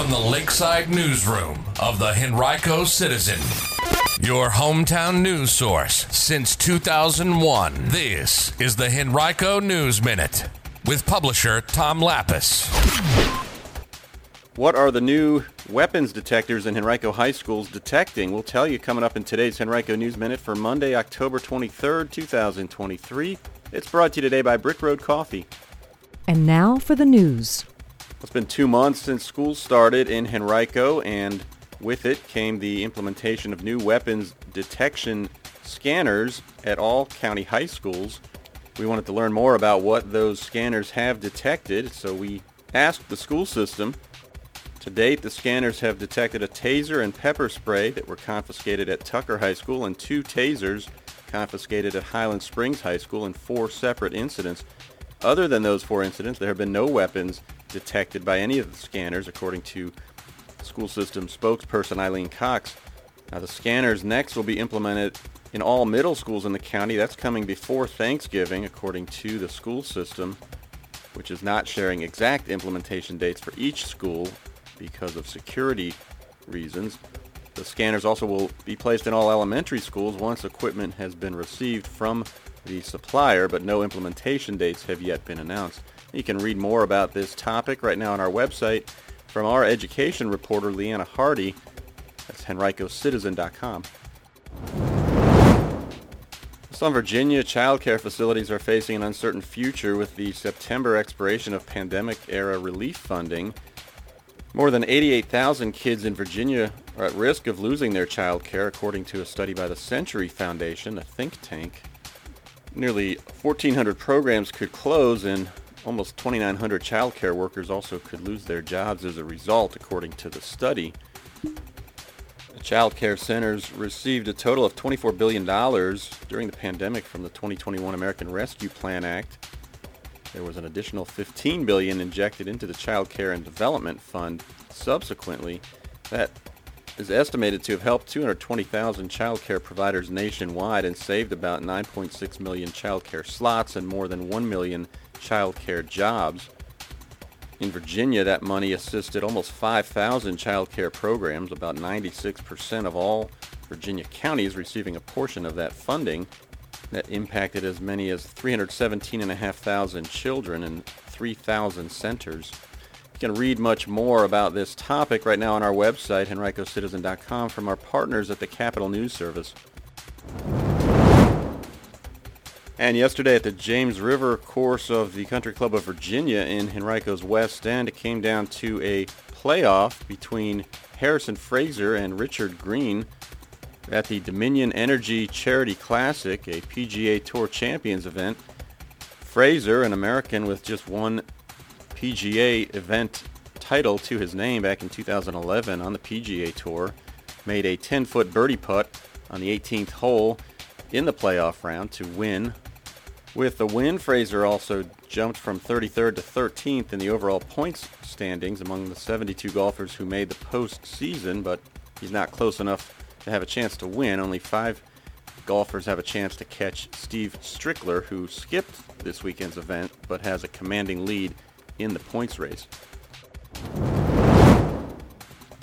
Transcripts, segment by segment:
from the Lakeside Newsroom of the Henrico Citizen, your hometown news source since 2001. This is the Henrico News Minute with publisher Tom Lappas. What are the new weapons detectors in Henrico High Schools detecting? We'll tell you coming up in today's Henrico News Minute for Monday, October 23rd, 2023. It's brought to you today by Brick Road Coffee. And now for the news. It's been two months since school started in Henrico, and with it came the implementation of new weapons detection scanners at all county high schools. We wanted to learn more about what those scanners have detected, so we asked the school system. To date, the scanners have detected a taser and pepper spray that were confiscated at Tucker High School and two tasers confiscated at Highland Springs High School in four separate incidents. Other than those four incidents, there have been no weapons detected by any of the scanners, according to school system spokesperson Eileen Cox. Now, the scanners next will be implemented in all middle schools in the county. That's coming before Thanksgiving, according to the school system, which is not sharing exact implementation dates for each school because of security reasons. The scanners also will be placed in all elementary schools once equipment has been received from the supplier, but no implementation dates have yet been announced. You can read more about this topic right now on our website from our education reporter, Leanna Hardy. That's henricocitizen.com. Some Virginia childcare facilities are facing an uncertain future with the September expiration of pandemic-era relief funding. More than 88,000 kids in Virginia are at risk of losing their child care, according to a study by the Century Foundation, a think tank. Nearly 1,400 programs could close and Almost 2,900 child care workers also could lose their jobs as a result, according to the study. The child care centers received a total of $24 billion during the pandemic from the 2021 American Rescue Plan Act. There was an additional 15 billion injected into the Child Care and Development Fund subsequently. That is estimated to have helped 220,000 child care providers nationwide and saved about 9.6 million child care slots and more than 1 million child care jobs. In Virginia, that money assisted almost 5,000 child care programs, about 96% of all Virginia counties receiving a portion of that funding. That impacted as many as 317,500 children in 3,000 centers. You can read much more about this topic right now on our website, henricocitizen.com, from our partners at the Capital News Service. And yesterday at the James River course of the Country Club of Virginia in Henrico's West End, it came down to a playoff between Harrison Frazar and Richard Green at the Dominion Energy Charity Classic, a PGA Tour Champions event. Frazar, an American with just one PGA event title to his name back in 2011 on the PGA Tour, made a 10-foot birdie putt on the 18th hole in the playoff round to win with the win, Frazar also jumped from 33rd to 13th in the overall points standings among the 72 golfers who made the postseason, but he's not close enough to have a chance to win. Only five golfers have a chance to catch Steve Strickler, who skipped this weekend's event but has a commanding lead in the points race.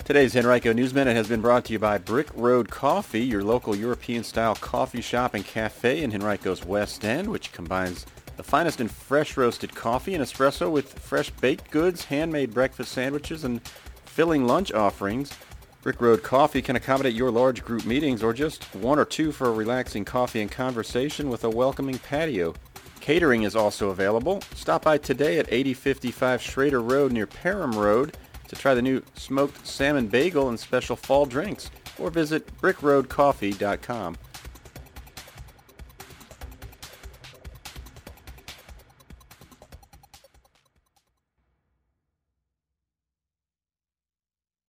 Today's Henrico News Minute has been brought to you by Brick Road Coffee, your local European-style coffee shop and cafe in Henrico's West End, which combines the finest in fresh roasted coffee and espresso with fresh baked goods, handmade breakfast sandwiches, and filling lunch offerings. Brick Road Coffee can accommodate your large group meetings or just one or two for a relaxing coffee and conversation with a welcoming patio. Catering is also available. Stop by today at 8055 Schrader Road near Parham Road to try the new smoked salmon bagel and special fall drinks, or visit brickroadcoffee.com.